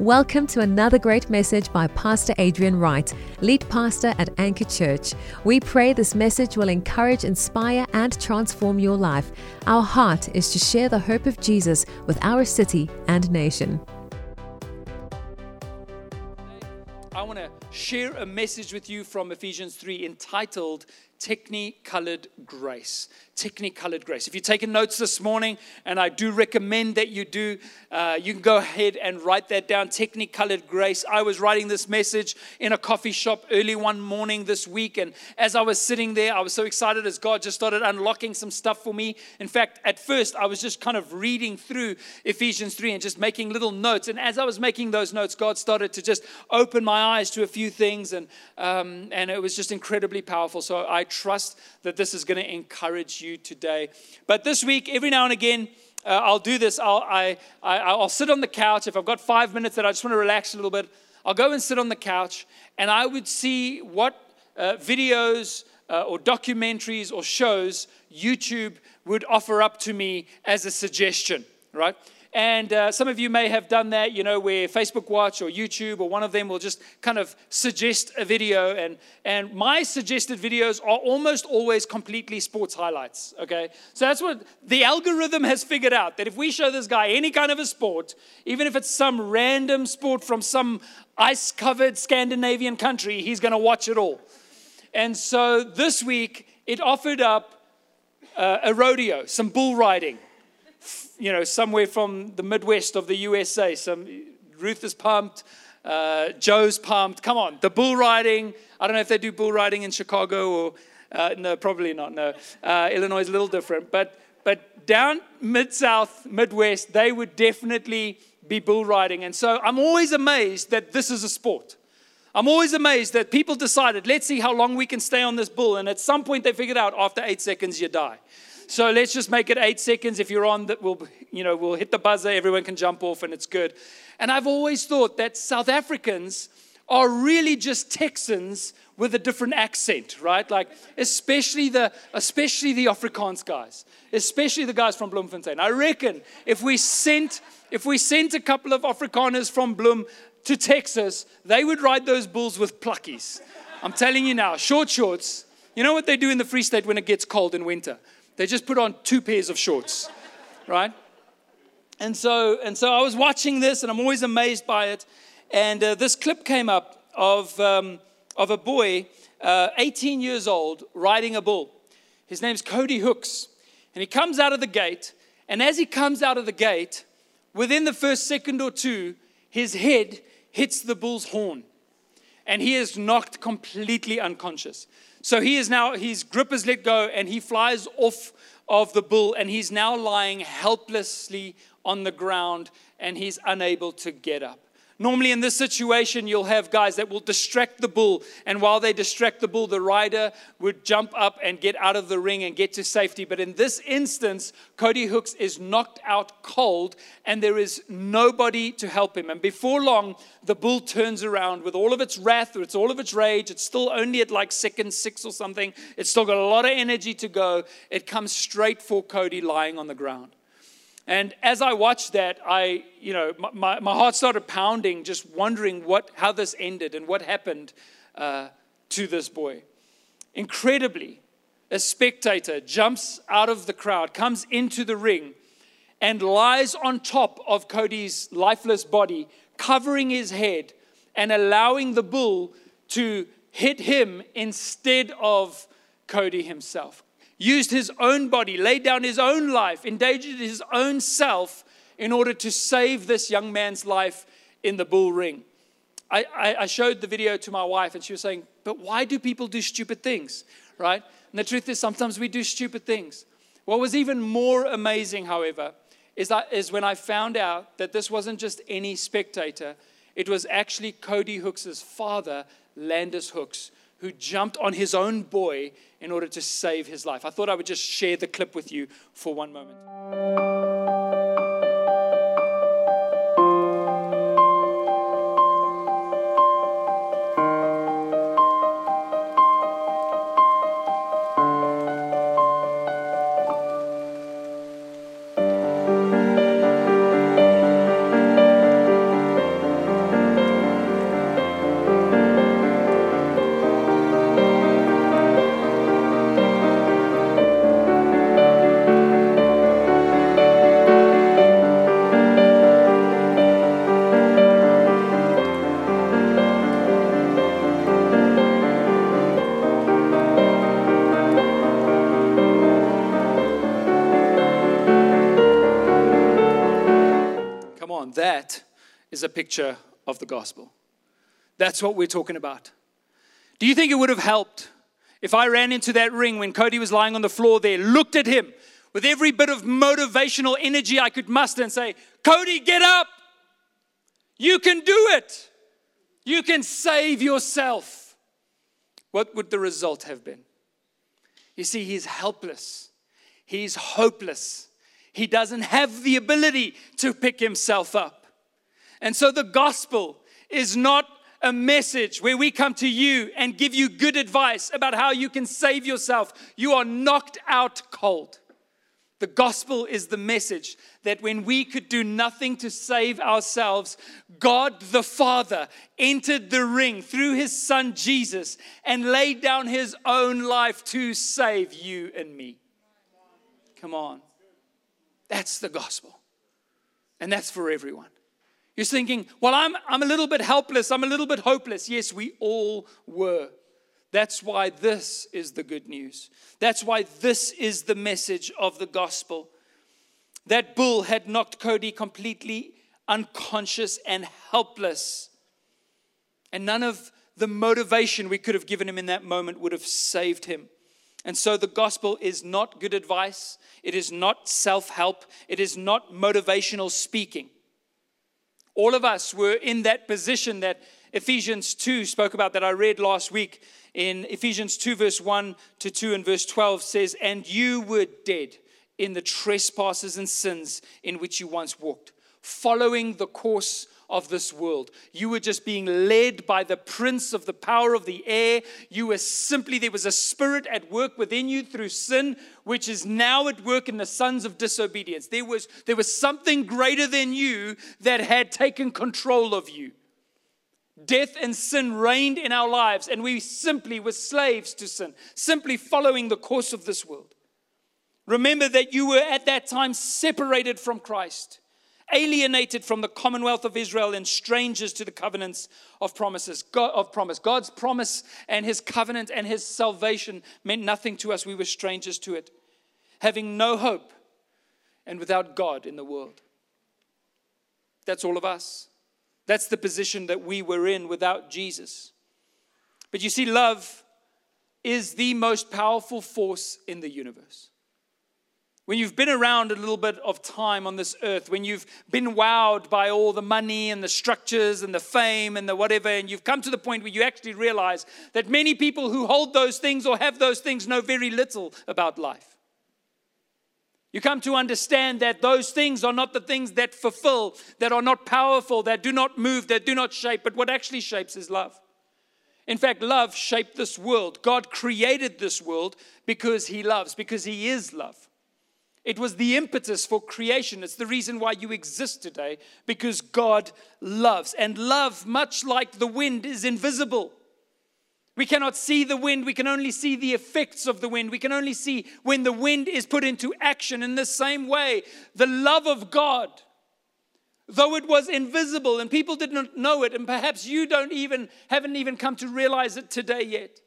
Welcome to another great message by Pastor Adrian Wright, lead pastor at Anchor Church. We pray this message will encourage, inspire, and transform your life. Our heart is to share the hope of Jesus with our city and nation. I want to share a message with you from Ephesians 3 entitled Technicolored Grace. Technicolored Grace. If you're taking notes this morning, and I do recommend that you do, uh, you can go ahead and write that down. Technicolored Grace. I was writing this message in a coffee shop early one morning this week, and as I was sitting there, I was so excited as God just started unlocking some stuff for me. In fact, at first, I was just kind of reading through Ephesians 3 and just making little notes. And as I was making those notes, God started to just open my eyes to a few things, and, um, and it was just incredibly powerful. So I trust that this is going to encourage you today. But this week, every now and again, uh, I'll do this. I'll, I, I, I'll sit on the couch. If I've got five minutes that I just want to relax a little bit, I'll go and sit on the couch and I would see what uh, videos uh, or documentaries or shows YouTube would offer up to me as a suggestion, right? And uh, some of you may have done that, you know, where Facebook Watch or YouTube or one of them will just kind of suggest a video. And, and my suggested videos are almost always completely sports highlights, okay? So that's what the algorithm has figured out that if we show this guy any kind of a sport, even if it's some random sport from some ice covered Scandinavian country, he's going to watch it all. And so this week, it offered up uh, a rodeo, some bull riding you know, somewhere from the Midwest of the USA. Some Ruth is pumped, uh, Joe's pumped. Come on, the bull riding. I don't know if they do bull riding in Chicago or uh, no, probably not. No, uh, Illinois is a little different, but but down mid South, Midwest, they would definitely be bull riding. And so I'm always amazed that this is a sport. I'm always amazed that people decided, let's see how long we can stay on this bull. And at some point, they figured out after eight seconds, you die. So let's just make it eight seconds. If you're on, that we'll, you know, we'll hit the buzzer. Everyone can jump off, and it's good. And I've always thought that South Africans are really just Texans with a different accent, right? Like especially the especially the Afrikaans guys, especially the guys from Bloemfontein. I reckon if we sent if we sent a couple of Afrikaners from Bloem to Texas, they would ride those bulls with plakkies. I'm telling you now, short shorts. You know what they do in the Free State when it gets cold in winter? They just put on two pairs of shorts, right? And so, and so I was watching this, and I'm always amazed by it. And uh, this clip came up of, um, of a boy, uh, 18 years old, riding a bull. His name's Cody Hooks. And he comes out of the gate, and as he comes out of the gate, within the first second or two, his head hits the bull's horn. And he is knocked completely unconscious. So he is now, his grip is let go and he flies off of the bull and he's now lying helplessly on the ground and he's unable to get up. Normally, in this situation, you'll have guys that will distract the bull. And while they distract the bull, the rider would jump up and get out of the ring and get to safety. But in this instance, Cody Hooks is knocked out cold and there is nobody to help him. And before long, the bull turns around with all of its wrath, it's all of its rage. It's still only at like second six or something. It's still got a lot of energy to go. It comes straight for Cody lying on the ground. And as I watched that, I, you know, my, my heart started pounding, just wondering what, how this ended and what happened uh, to this boy. Incredibly, a spectator jumps out of the crowd, comes into the ring, and lies on top of Cody's lifeless body, covering his head and allowing the bull to hit him instead of Cody himself used his own body, laid down his own life, endangered his own self in order to save this young man's life in the bull ring. I, I, I, showed the video to my wife, and she was saying, But why do people do stupid things? Right? And the truth is, sometimes we do stupid things. What was even more amazing, however, is, that, is when I found out that this wasn't just any spectator, it was actually Cody Hooks' father, Landis Hooks, who jumped on his own boy in order to save his life. I thought I would just share the clip with you for one moment. Is a picture of the gospel. That's what we're talking about. Do you think it would have helped if I ran into that ring when Cody was lying on the floor there, looked at him with every bit of motivational energy I could muster and say, Cody, get up. You can do it. You can save yourself. What would the result have been? You see, he's helpless, he's hopeless. He doesn't have the ability to pick himself up. And so the gospel is not a message where we come to you and give you good advice about how you can save yourself. You are knocked out cold. The gospel is the message that when we could do nothing to save ourselves, God the Father entered the ring through his son Jesus and laid down his own life to save you and me. Come on. That's the gospel. And that's for everyone. You're thinking, well, I'm, I'm a little bit helpless. I'm a little bit hopeless. Yes, we all were. That's why this is the good news. That's why this is the message of the gospel. That bull had knocked Cody completely unconscious and helpless. And none of the motivation we could have given him in that moment would have saved him. And so the gospel is not good advice, it is not self help, it is not motivational speaking. All of us were in that position that Ephesians 2 spoke about that I read last week. In Ephesians 2, verse 1 to 2 and verse 12 says, And you were dead in the trespasses and sins in which you once walked, following the course of this world. You were just being led by the prince of the power of the air. You were simply, there was a spirit at work within you through sin, which is now at work in the sons of disobedience. There was, there was something greater than you that had taken control of you. Death and sin reigned in our lives, and we simply were slaves to sin, simply following the course of this world. Remember that you were at that time separated from Christ alienated from the commonwealth of Israel and strangers to the covenants of promises God, of promise. God's promise and his covenant and his salvation meant nothing to us. We were strangers to it, having no hope and without God in the world. That's all of us. That's the position that we were in without Jesus. But you see, love is the most powerful force in the universe. When you've been around a little bit of time on this earth, when you've been wowed by all the money and the structures and the fame and the whatever, and you've come to the point where you actually realize that many people who hold those things or have those things know very little about life. You come to understand that those things are not the things that fulfill, that are not powerful, that do not move, that do not shape, but what actually shapes is love. In fact, love shaped this world. God created this world because He loves, because He is love. It was the impetus for creation. It's the reason why you exist today, because God loves. And love, much like the wind, is invisible. We cannot see the wind. We can only see the effects of the wind. We can only see when the wind is put into action. In the same way, the love of God, though it was invisible and people did not know it, and perhaps you don't even haven't even come to realize it today yet,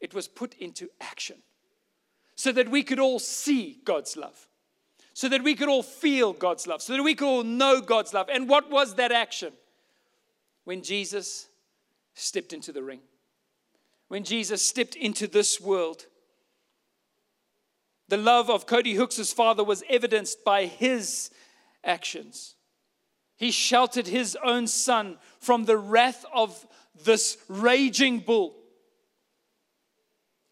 it was put into action so that we could all see God's love, so that we could all feel God's love, so that we could all know God's love. And what was that action? When Jesus stepped into the ring, when Jesus stepped into this world. The love of Cody Hooks' father was evidenced by his actions. He sheltered his own son from the wrath of this raging bull.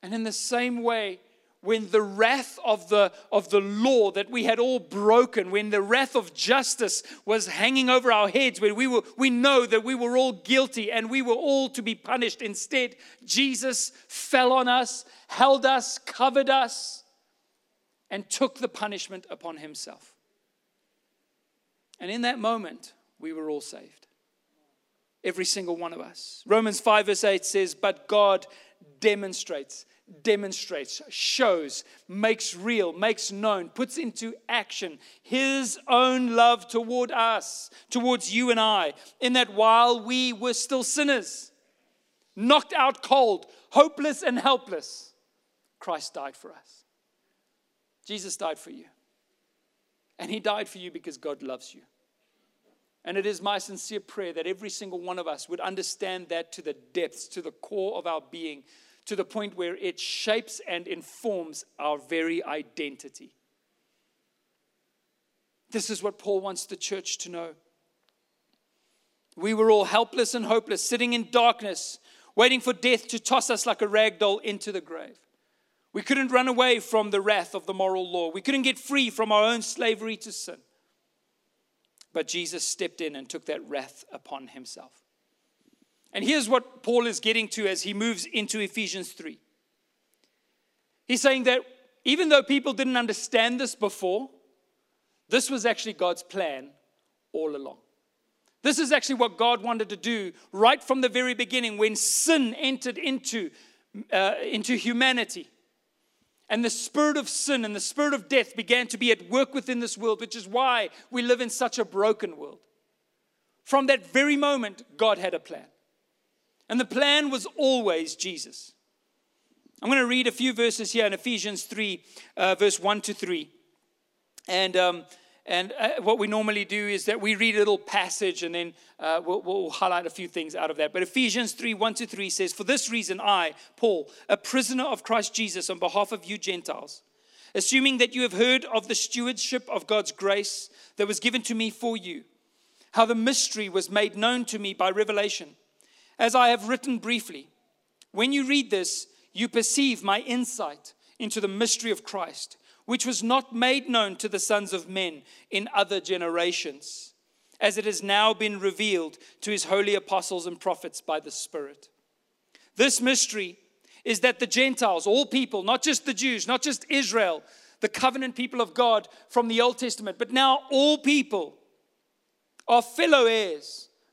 And in the same way, when the wrath of the, of the law that we had all broken, when the wrath of justice was hanging over our heads, when we, were, we know that we were all guilty and we were all to be punished. Instead, Jesus fell on us, held us, covered us, and took the punishment upon himself. And in that moment, we were all saved. Every single one of us. Romans 5, verse 8 says, But God demonstrates demonstrates, shows, makes real, makes known, puts into action his own love toward us, towards you and I, in that while we were still sinners, knocked out cold, hopeless and helpless, Christ died for us. Jesus died for you. And he died for you because God loves you. And it is my sincere prayer that every single one of us would understand that to the depths, to the core of our being, to the point where it shapes and informs our very identity. This is what Paul wants the church to know. We were all helpless and hopeless, sitting in darkness, waiting for death to toss us like a rag doll into the grave. We couldn't run away from the wrath of the moral law. We couldn't get free from our own slavery to sin. But Jesus stepped in and took that wrath upon himself. And here's what Paul is getting to as he moves into Ephesians 3. He's saying that even though people didn't understand this before, this was actually God's plan all along. This is actually what God wanted to do right from the very beginning when sin entered into, uh, into humanity. And the spirit of sin and the spirit of death began to be at work within this world, which is why we live in such a broken world. From that very moment, God had a plan. And the plan was always Jesus. I'm going to read a few verses here in Ephesians 3, uh, verse 1 to 3. And um, and uh, what we normally do is that we read a little passage and then uh, we'll, we'll, highlight a few things out of that. But Ephesians 3 1 to 3 says, For this reason, I, Paul, a prisoner of Christ Jesus, on behalf of you Gentiles, assuming that you have heard of the stewardship of God's grace that was given to me for you, how the mystery was made known to me by revelation, as I have written briefly. When you read this, you perceive my insight into the mystery of Christ which was not made known to the sons of men in other generations, as it has now been revealed to his holy apostles and prophets by the Spirit. This mystery is that the Gentiles, all people, not just the Jews, not just Israel, the covenant people of God from the Old Testament, but now all people are fellow heirs,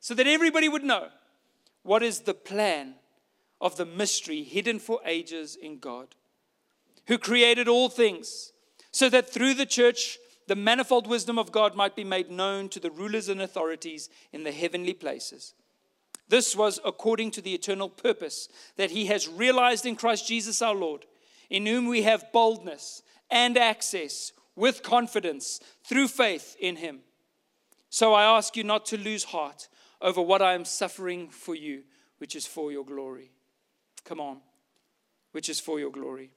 so that everybody would know what is the plan of the mystery hidden for ages in God, who created all things so that through the church, the manifold wisdom of God might be made known to the rulers and authorities in the heavenly places. This was according to the eternal purpose that He has realized in Christ Jesus our Lord, in whom we have boldness and access with confidence through faith in Him. So I ask you not to lose heart over what I am suffering for you, which is for your glory. Come on, which is for your glory.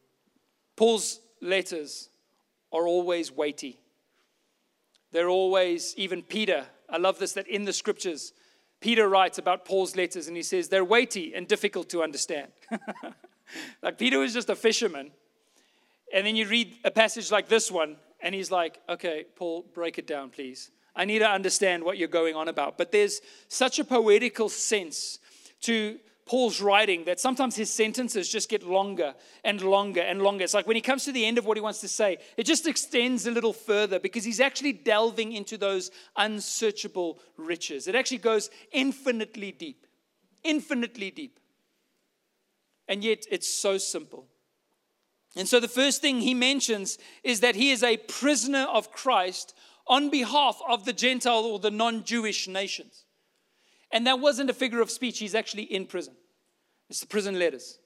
Paul's letters are always weighty. They're always, even Peter, I love this that in the scriptures, Peter writes about Paul's letters and he says they're weighty and difficult to understand. like Peter was just a fisherman. And then you read a passage like this one, and he's like, okay, Paul, break it down, please. I need to understand what you're going on about. But there's such a poetical sense to Paul's writing that sometimes his sentences just get longer and longer and longer. It's like when he comes to the end of what he wants to say, it just extends a little further because he's actually delving into those unsearchable riches. It actually goes infinitely deep, infinitely deep. And yet it's so simple. And so the first thing he mentions is that he is a prisoner of Christ on behalf of the Gentile or the non Jewish nations. And that wasn't a figure of speech, he's actually in prison. It's the prison letters.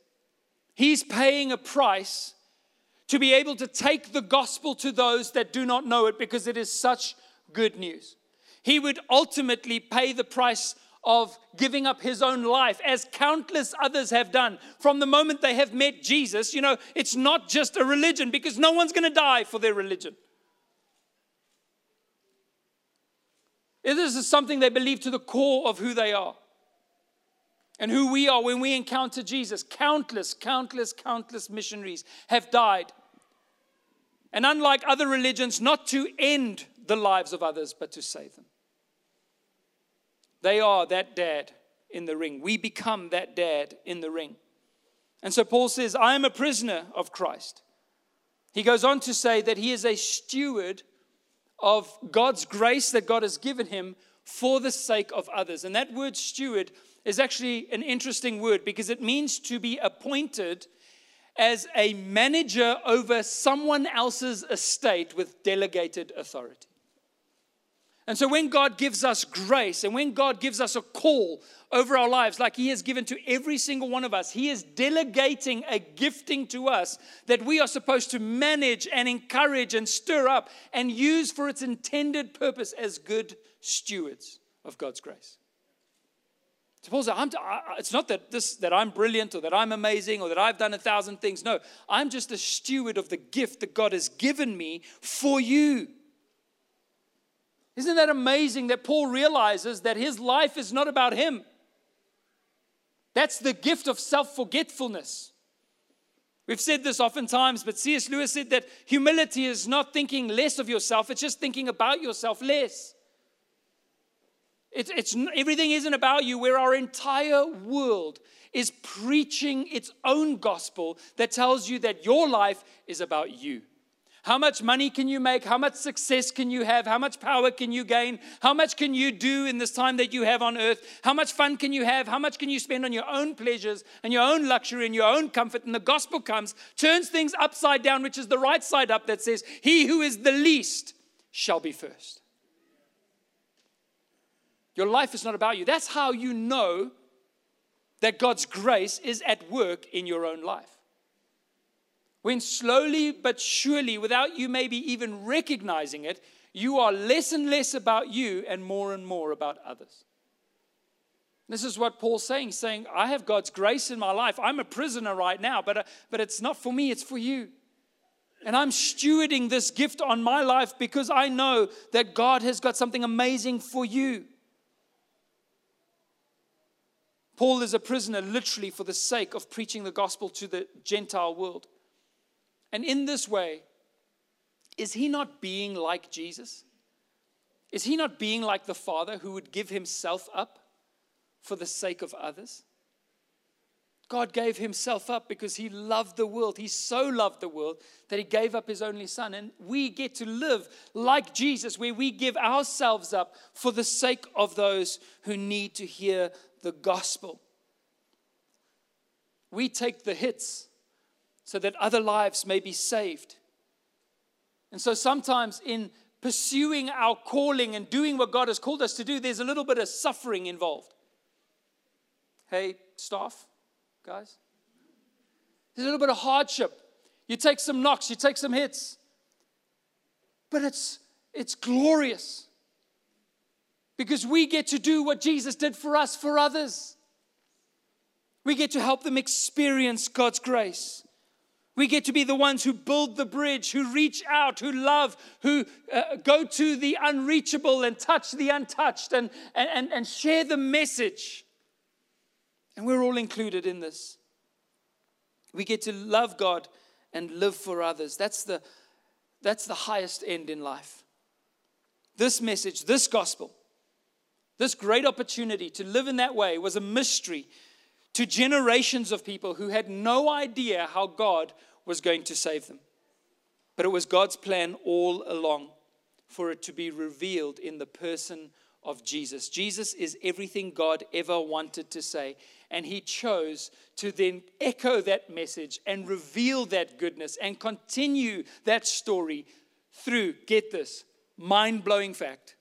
He's paying a price to be able to take the gospel to those that do not know it because it is such good news. He would ultimately pay the price of giving up his own life, as countless others have done from the moment they have met Jesus. You know, it's not just a religion because no one's going to die for their religion. This is something they believe to the core of who they are and who we are when we encounter Jesus. Countless, countless, countless missionaries have died. And unlike other religions, not to end the lives of others, but to save them. They are that dad in the ring. We become that dad in the ring. And so Paul says, I am a prisoner of Christ. He goes on to say that he is a steward of God's grace that God has given him for the sake of others. And that word steward is actually an interesting word because it means to be appointed as a manager over someone else's estate with delegated authority. And so, when God gives us grace and when God gives us a call over our lives, like He has given to every single one of us, He is delegating a gifting to us that we are supposed to manage and encourage and stir up and use for its intended purpose as good stewards of God's grace. Suppose I'm, it's not that, this, that I'm brilliant or that I'm amazing or that I've done a thousand things. No, I'm just a steward of the gift that God has given me for you. Isn't that amazing that Paul realizes that his life is not about him? That's the gift of self forgetfulness. We've said this oftentimes, but C.S. Lewis said that humility is not thinking less of yourself, it's just thinking about yourself less. It's, it's, everything isn't about you, where our entire world is preaching its own gospel that tells you that your life is about you. How much money can you make? How much success can you have? How much power can you gain? How much can you do in this time that you have on earth? How much fun can you have? How much can you spend on your own pleasures and your own luxury and your own comfort? And the gospel comes, turns things upside down, which is the right side up, that says, He who is the least shall be first. Your life is not about you. That's how you know that God's grace is at work in your own life. When slowly but surely, without you maybe even recognizing it, you are less and less about you and more and more about others. This is what Paul's saying, saying, I have God's grace in my life. I'm a prisoner right now, but, uh, but it's not for me, it's for you. And I'm stewarding this gift on my life because I know that God has got something amazing for you. Paul is a prisoner literally for the sake of preaching the gospel to the Gentile world. And in this way, is he not being like Jesus? Is he not being like the Father who would give himself up for the sake of others? God gave himself up because he loved the world. He so loved the world that he gave up his only son. And we get to live like Jesus, where we give ourselves up for the sake of those who need to hear the gospel. We take the hits so that other lives may be saved. And so sometimes in pursuing our calling and doing what God has called us to do, there's a little bit of suffering involved. Hey, staff, guys, there's a little bit of hardship. You take some knocks, you take some hits, but it's, it's glorious because we get to do what Jesus did for us for others. We get to help them experience God's grace. We get to be the ones who build the bridge, who reach out, who love, who uh, go to the unreachable and touch the untouched and, and, and share the message. And we're all included in this. We get to love God and live for others. That's the, that's the highest end in life. This message, this gospel, this great opportunity to live in that way was a mystery to generations of people who had no idea how God was going to save them. But it was God's plan all along for it to be revealed in the person of Jesus. Jesus is everything God ever wanted to say. And he chose to then echo that message and reveal that goodness and continue that story through, get this, mind blowing fact,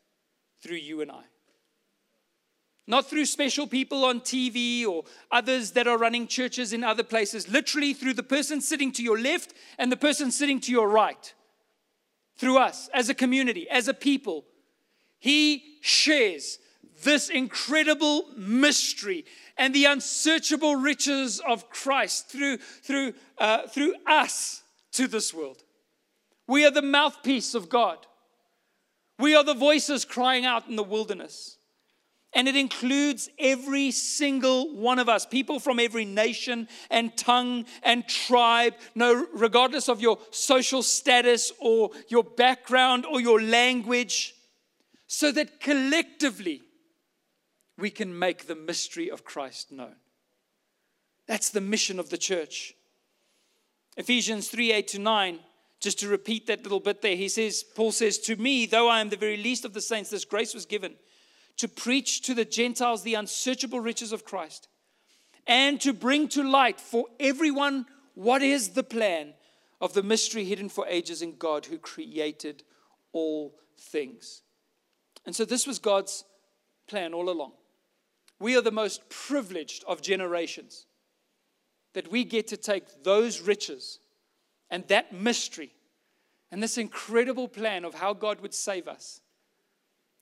through you and I. Not through special people on TV or others that are running churches in other places, literally through the person sitting to your left and the person sitting to your right. Through us as a community, as a people. He shares this incredible mystery and the unsearchable riches of Christ through, through, uh, through us to this world. We are the mouthpiece of God. We are the voices crying out in the wilderness. And it includes every single one of us, people from every nation and tongue and tribe, no, regardless of your social status or your background or your language, so that collectively we can make the mystery of Christ known. That's the mission of the church. Ephesians 3 8 to 9, just to repeat that little bit there, he says, Paul says, To me, though I am the very least of the saints, this grace was given to preach to the Gentiles the unsearchable riches of Christ, and to bring to light for everyone what is the plan of the mystery hidden for ages in God who created all things. And so this was God's plan all along. We are the most privileged of generations that we get to take those riches and that mystery and this incredible plan of how God would save us,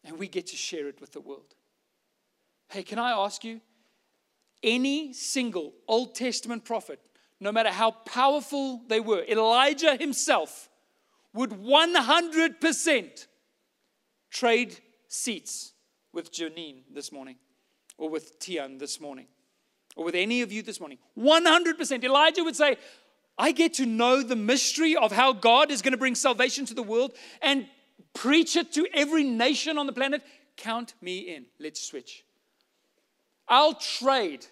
and we get to share it with the world. Hey, can I ask you? Any single Old Testament prophet, no matter how powerful they were, Elijah himself would 100% trade seats with Janine this morning, or with Tian this morning, or with any of you this morning. 100%. Elijah would say, I get to know the mystery of how God is going to bring salvation to the world and preach it to every nation on the planet. Count me in. Let's switch. I'll trade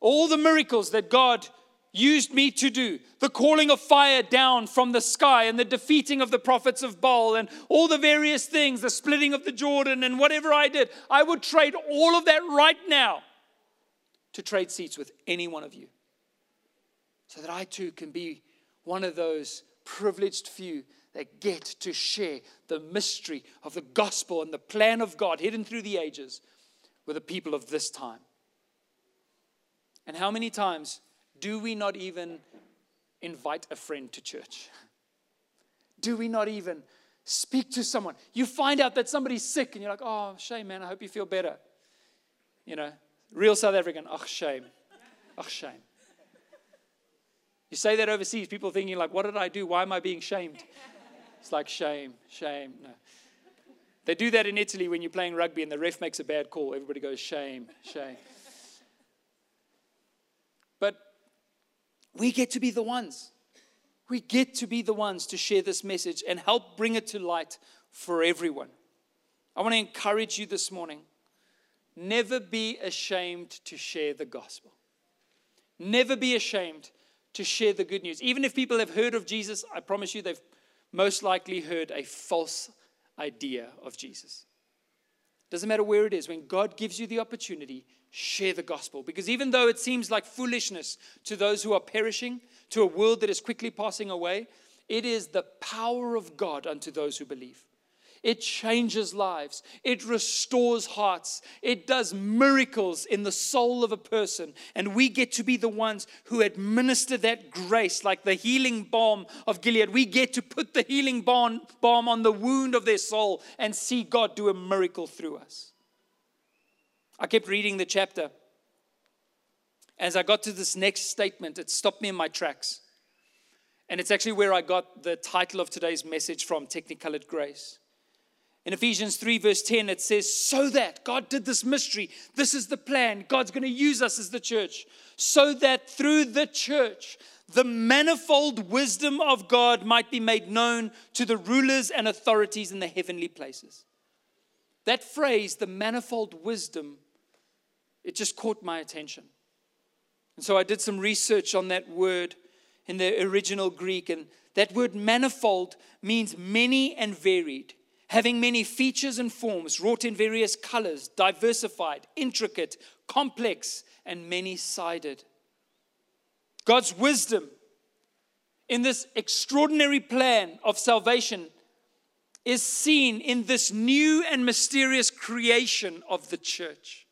all the miracles that God used me to do the calling of fire down from the sky and the defeating of the prophets of Baal and all the various things, the splitting of the Jordan and whatever I did. I would trade all of that right now to trade seats with any one of you so that I too can be one of those privileged few that get to share the mystery of the gospel and the plan of God hidden through the ages with the people of this time. And how many times do we not even invite a friend to church? Do we not even speak to someone? You find out that somebody's sick and you're like, oh, shame, man, I hope you feel better. You know, real South African, oh, shame. Oh, shame. You say that overseas, people thinking, like, what did I do? Why am I being shamed? It's like shame, shame. No. They do that in Italy when you're playing rugby and the ref makes a bad call. Everybody goes, shame, shame. But we get to be the ones. We get to be the ones to share this message and help bring it to light for everyone. I want to encourage you this morning never be ashamed to share the gospel. Never be ashamed to share the good news. Even if people have heard of Jesus, I promise you they've most likely heard a false idea of Jesus. Doesn't matter where it is, when God gives you the opportunity, share the gospel. Because even though it seems like foolishness to those who are perishing, to a world that is quickly passing away, it is the power of God unto those who believe. It changes lives. It restores hearts. It does miracles in the soul of a person. And we get to be the ones who administer that grace, like the healing balm of Gilead. We get to put the healing balm, on the wound of their soul and see God do a miracle through us. I kept reading the chapter. As I got to this next statement, it stopped me in my tracks. And it's actually where I got the title of today's message from Technicolored Grace. In Ephesians 3, verse 10, it says, So that God did this mystery. This is the plan. God's going to use us as the church. So that through the church, the manifold wisdom of God might be made known to the rulers and authorities in the heavenly places. That phrase, the manifold wisdom, it just caught my attention. And so I did some research on that word in the original Greek. And that word manifold means many and varied having many features and forms, wrought in various colors, diversified, intricate, complex, and many sided. God's wisdom in this extraordinary plan of salvation is seen in this new and mysterious creation of the church.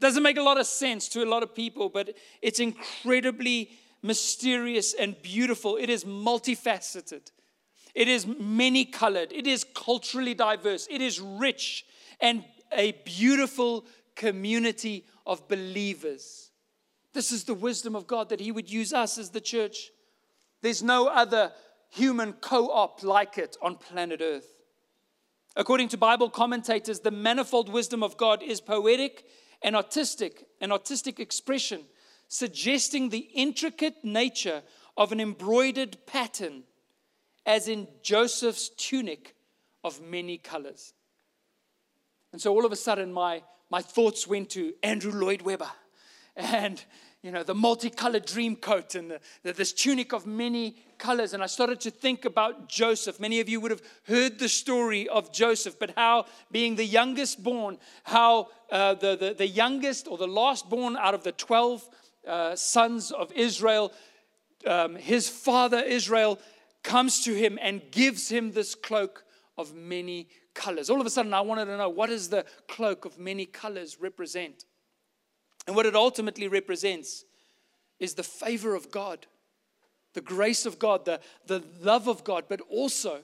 Doesn't make a lot of sense to a lot of people, but it's incredibly mysterious and beautiful. It is multifaceted. It is many colored. It is culturally diverse. It is rich and a beautiful community of believers. This is the wisdom of God that He would use us as the church. There's no other human co op like it on planet Earth. According to Bible commentators, the manifold wisdom of God is poetic and artistic, an artistic expression, suggesting the intricate nature of an embroidered pattern as in Joseph's tunic of many colors. And so all of a sudden, my, my thoughts went to Andrew Lloyd Webber and, you know, the multicolored dream coat and the, the, this tunic of many colors. And I started to think about Joseph. Many of you would have heard the story of Joseph, but how being the youngest born, how uh, the, the, the youngest or the last born out of the 12 uh, sons of Israel, um, his father Israel comes to him and gives him this cloak of many colors. All of a sudden, I wanted to know what does the cloak of many colors represent? And what it ultimately represents is the favor of God, the grace of God, the, the love of God, but also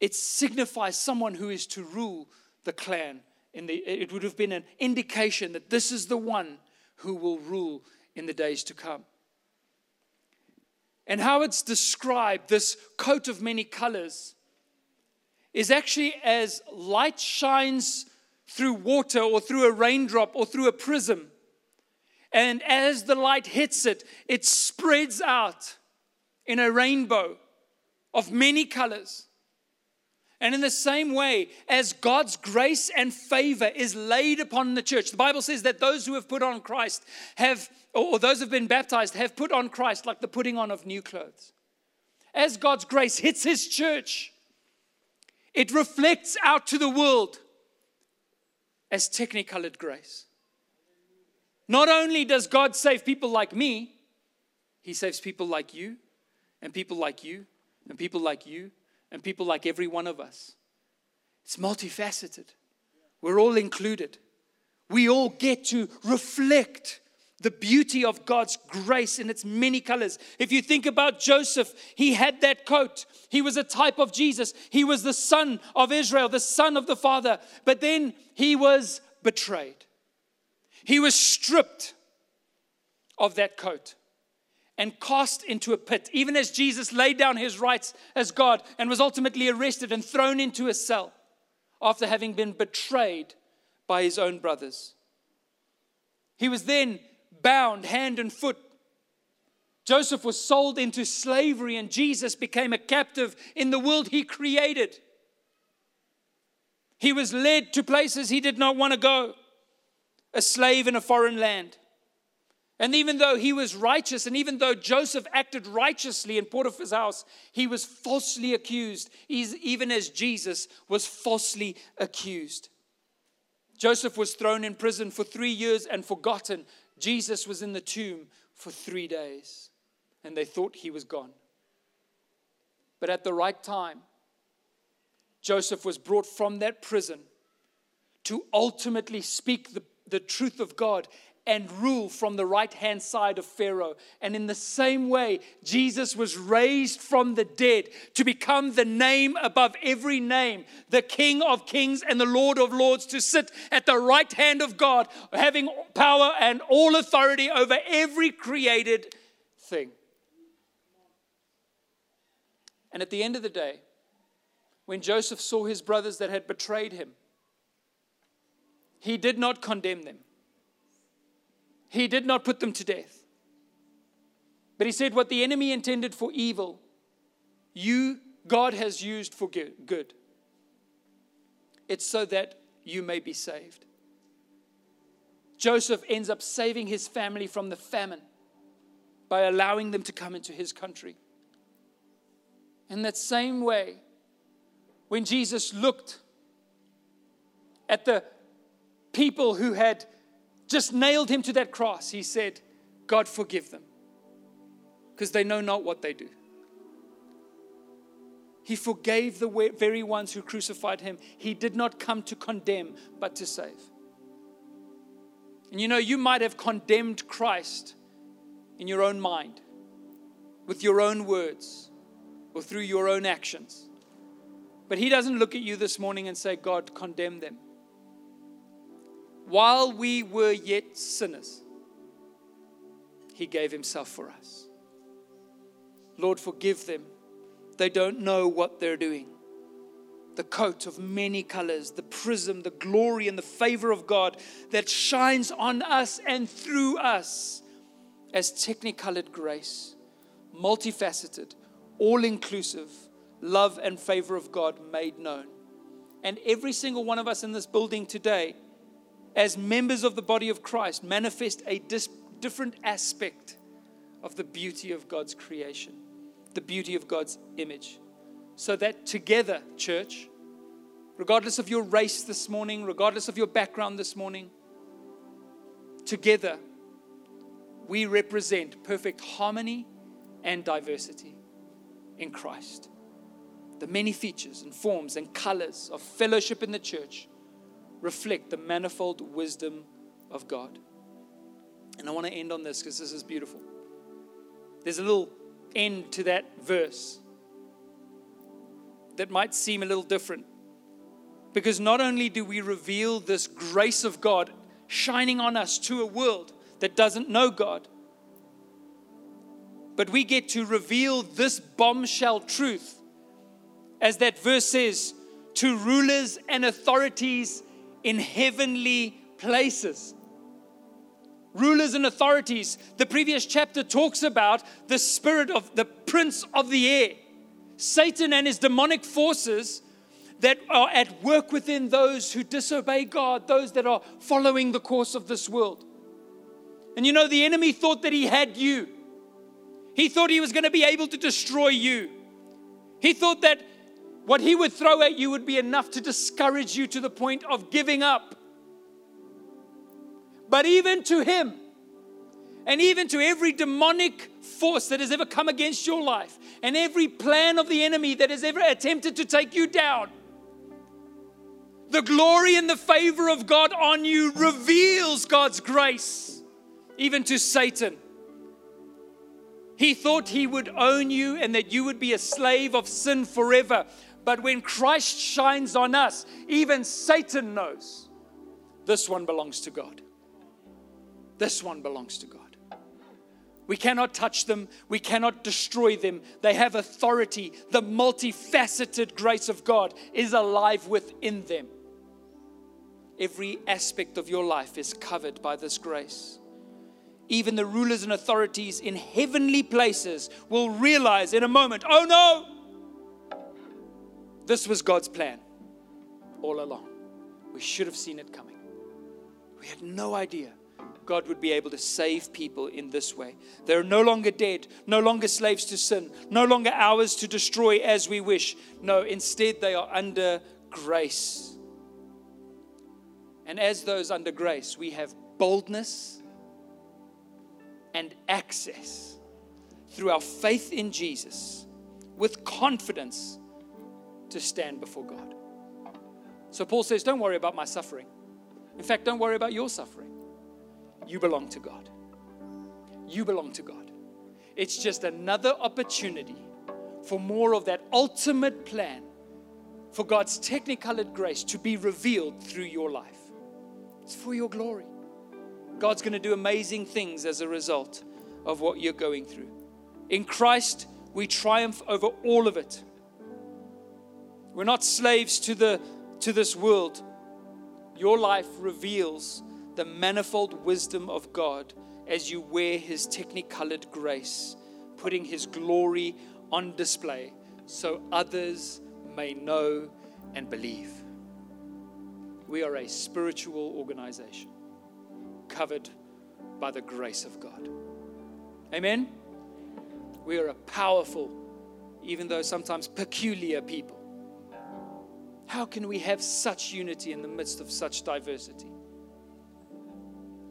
it signifies someone who is to rule the clan. In the, it would have been an indication that this is the one who will rule in the days to come. And how it's described, this coat of many colors, is actually as light shines through water or through a raindrop or through a prism. And as the light hits it, it spreads out in a rainbow of many colors. And in the same way, as God's grace and favor is laid upon the church, the Bible says that those who have put on Christ have, or those who have been baptized, have put on Christ like the putting on of new clothes. As God's grace hits his church, it reflects out to the world as technicolored grace. Not only does God save people like me, He saves people like you, and people like you, and people like you, and people like every one of us. It's multifaceted. We're all included. We all get to reflect the beauty of God's grace in its many colors. If you think about Joseph, he had that coat. He was a type of Jesus. He was the son of Israel, the son of the Father. But then he was betrayed. He was stripped of that coat and cast into a pit, even as Jesus laid down his rights as God and was ultimately arrested and thrown into a cell after having been betrayed by his own brothers. He was then bound hand and foot. Joseph was sold into slavery, and Jesus became a captive in the world he created. He was led to places he did not want to go, a slave in a foreign land. And even though he was righteous, and even though Joseph acted righteously in Potiphar's house, he was falsely accused, even as Jesus was falsely accused. Joseph was thrown in prison for three years and forgotten. Jesus was in the tomb for three days, and they thought he was gone. But at the right time, Joseph was brought from that prison to ultimately speak the, the truth of God and rule from the right hand side of Pharaoh. And in the same way, Jesus was raised from the dead to become the name above every name, the King of kings and the Lord of lords, to sit at the right hand of God, having power and all authority over every created thing. And at the end of the day, when Joseph saw his brothers that had betrayed him, he did not condemn them. He did not put them to death. But he said, What the enemy intended for evil, you, God, has used for good. It's so that you may be saved. Joseph ends up saving his family from the famine by allowing them to come into his country. In that same way, when Jesus looked at the people who had just nailed him to that cross, he said, God, forgive them because they know not what they do. He forgave the very ones who crucified him. He did not come to condemn, but to save. And you know, you might have condemned Christ in your own mind, with your own words, or through your own actions. But He doesn't look at you this morning and say, God, condemn them while we were yet sinners, He gave Himself for us. Lord, forgive them. They don't know what they're doing. The coat of many colors, the prism, the glory, and the favor of God that shines on us and through us as technicolored grace, multifaceted, all inclusive, love and favor of God made known. And every single one of us in this building today as members of the body of Christ, manifest a dis- different aspect of the beauty of God's creation, the beauty of God's image. So that together, church, regardless of your race this morning, regardless of your background this morning, together we represent perfect harmony and diversity in Christ. The many features and forms and colors of fellowship in the church reflect the manifold wisdom of God. And I want to end on this because this is beautiful. There's a little end to that verse that might seem a little different. Because not only do we reveal this grace of God shining on us to a world that doesn't know God, but we get to reveal this bombshell truth, as that verse says, to rulers and authorities in heavenly places. Rulers and authorities. The previous chapter talks about the spirit of the prince of the air, Satan and his demonic forces that are at work within those who disobey God, those that are following the course of this world. And you know, the enemy thought that he had you. He thought he was going to be able to destroy you. He thought that what he would throw at you would be enough to discourage you to the point of giving up. But even to him, and even to every demonic force that has ever come against your life, and every plan of the enemy that has ever attempted to take you down, the glory and the favor of God on you reveals God's grace, even to Satan. He thought he would own you and that you would be a slave of sin forever. But when Christ shines on us, even Satan knows this one belongs to God. This one belongs to God. We cannot touch them. We cannot destroy them. They have authority. The multifaceted grace of God is alive within them. Every aspect of your life is covered by this grace. Even the rulers and authorities in heavenly places will realize in a moment oh no, this was God's plan all along. We should have seen it coming. We had no idea God would be able to save people in this way. They're no longer dead, no longer slaves to sin, no longer ours to destroy as we wish. No, instead, they are under grace. And as those under grace, we have boldness and access through our faith in Jesus with confidence to stand before God. So Paul says, Don't worry about my suffering. In fact, don't worry about your suffering. You belong to God. You belong to God. It's just another opportunity for more of that ultimate plan for God's technicolored grace to be revealed through your life. It's for your glory. God's going to do amazing things as a result of what you're going through. In Christ, we triumph over all of it. We're not slaves to, the, to this world. Your life reveals the manifold wisdom of God as you wear His technicolored grace, putting His glory on display so others may know and believe. We are a spiritual organization covered by the grace of God. Amen? We are a powerful, even though sometimes peculiar people. How can we have such unity in the midst of such diversity?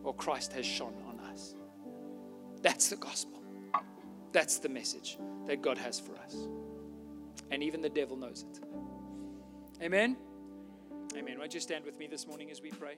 Well, Christ has shone on us. That's the gospel. That's the message that God has for us. And even the devil knows it. Amen. Amen. Won't you stand with me this morning as we pray?